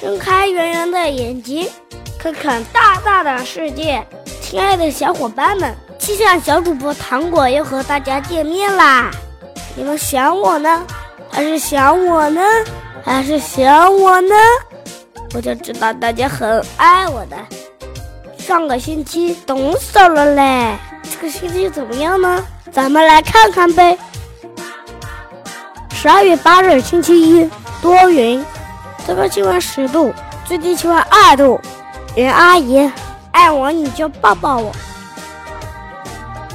睁开圆圆的眼睛，看看大大的世界。亲爱的小伙伴们，气象小主播糖果又和大家见面啦！你们想我呢，还是想我呢，还是想我呢？我就知道大家很爱我的。上个星期冻死了嘞，这个星期怎么样呢？咱们来看看呗。十二月八日，星期一，多云，最高气温十度，最低气温二度。云阿姨，爱我你就抱抱我。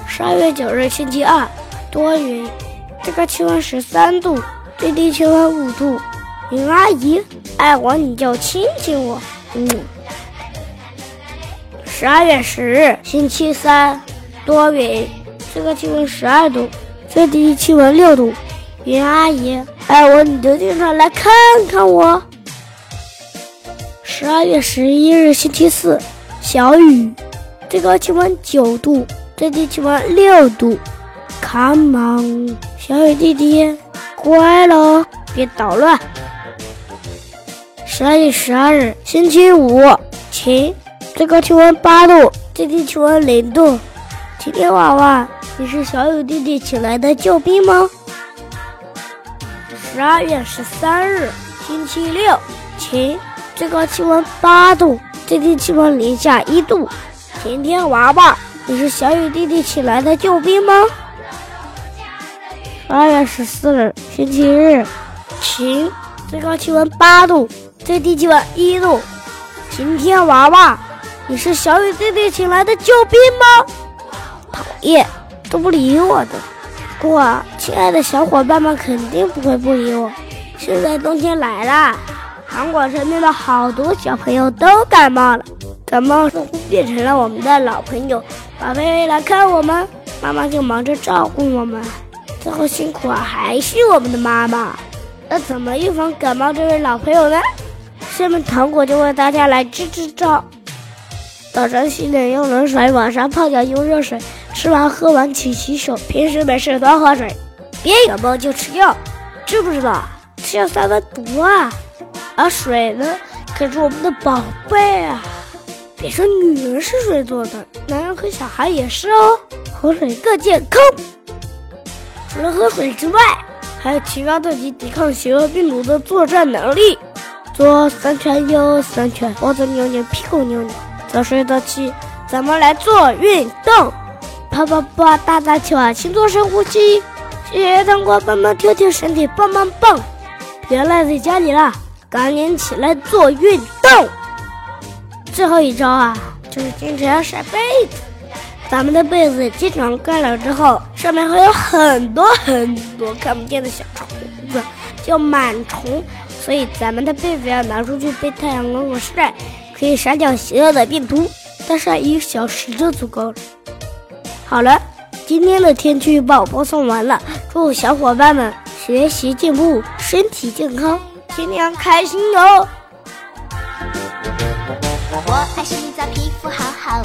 十二月九日，星期二，多云，最高气温十三度，最低气温五度。云阿姨，爱我你就亲亲我。嗯。十二月十日，星期三，多云，最高气温十二度，最低气温六度。云阿姨，爱我你就经常来看看我。十二月十一日，星期四，小雨，最高气温九度，最低气温六度。Come on，小雨弟弟，乖喽，别捣乱。十二月十二日，星期五，晴。最高气温八度，最低气温零度。晴天娃娃，你是小雨弟弟请来的救兵吗？十二月十三日，星期六，晴，最高气温八度，最低气温零下一度。晴天娃娃，你是小雨弟弟请来的救兵吗？二月十四日，星期日，晴，最高气温八度，最低气温一度。晴天娃娃。你是小雨弟弟请来的救兵吗？讨厌，都不理我的。不过，亲爱的小伙伴们肯定不会不理我。现在冬天来了，糖果身边的好多小朋友都感冒了，感冒似乎变成了我们的老朋友。宝贝来看我们，妈妈就忙着照顾我们，最后辛苦啊还是我们的妈妈。那怎么预防感冒这位老朋友呢？下面糖果就为大家来支支招。早上洗脸用冷水，晚上泡脚用热水，吃完喝完勤洗手，平时没事多喝水，别感冒就吃药，知不知道？吃药三分毒啊！而水呢，可是我们的宝贝啊！别说女人是水做的，男人和小孩也是哦。喝水更健康。除了喝水之外，还要提高自己抵抗邪恶病毒的作战能力。左三圈，右三圈，脖子扭扭，屁股扭扭。早睡早起，咱们来做运动，跑跑步啊，打打球啊，勤做深呼吸。谢谢糖果帮忙调调身体，棒棒棒！别赖在家里了，赶紧起来做运动。最后一招啊，就是经常晒被子。咱们的被子经常干了之后，上面会有很多很多看不见的小虫子，叫螨虫。所以咱们的被子要拿出去被太阳光晒。可以杀掉邪恶的病毒，但晒一小时就足够了。好了，今天的天气预报播送完了，祝小伙伴们学习进步，身体健康，天天开心哟！我爱洗澡，皮肤好好。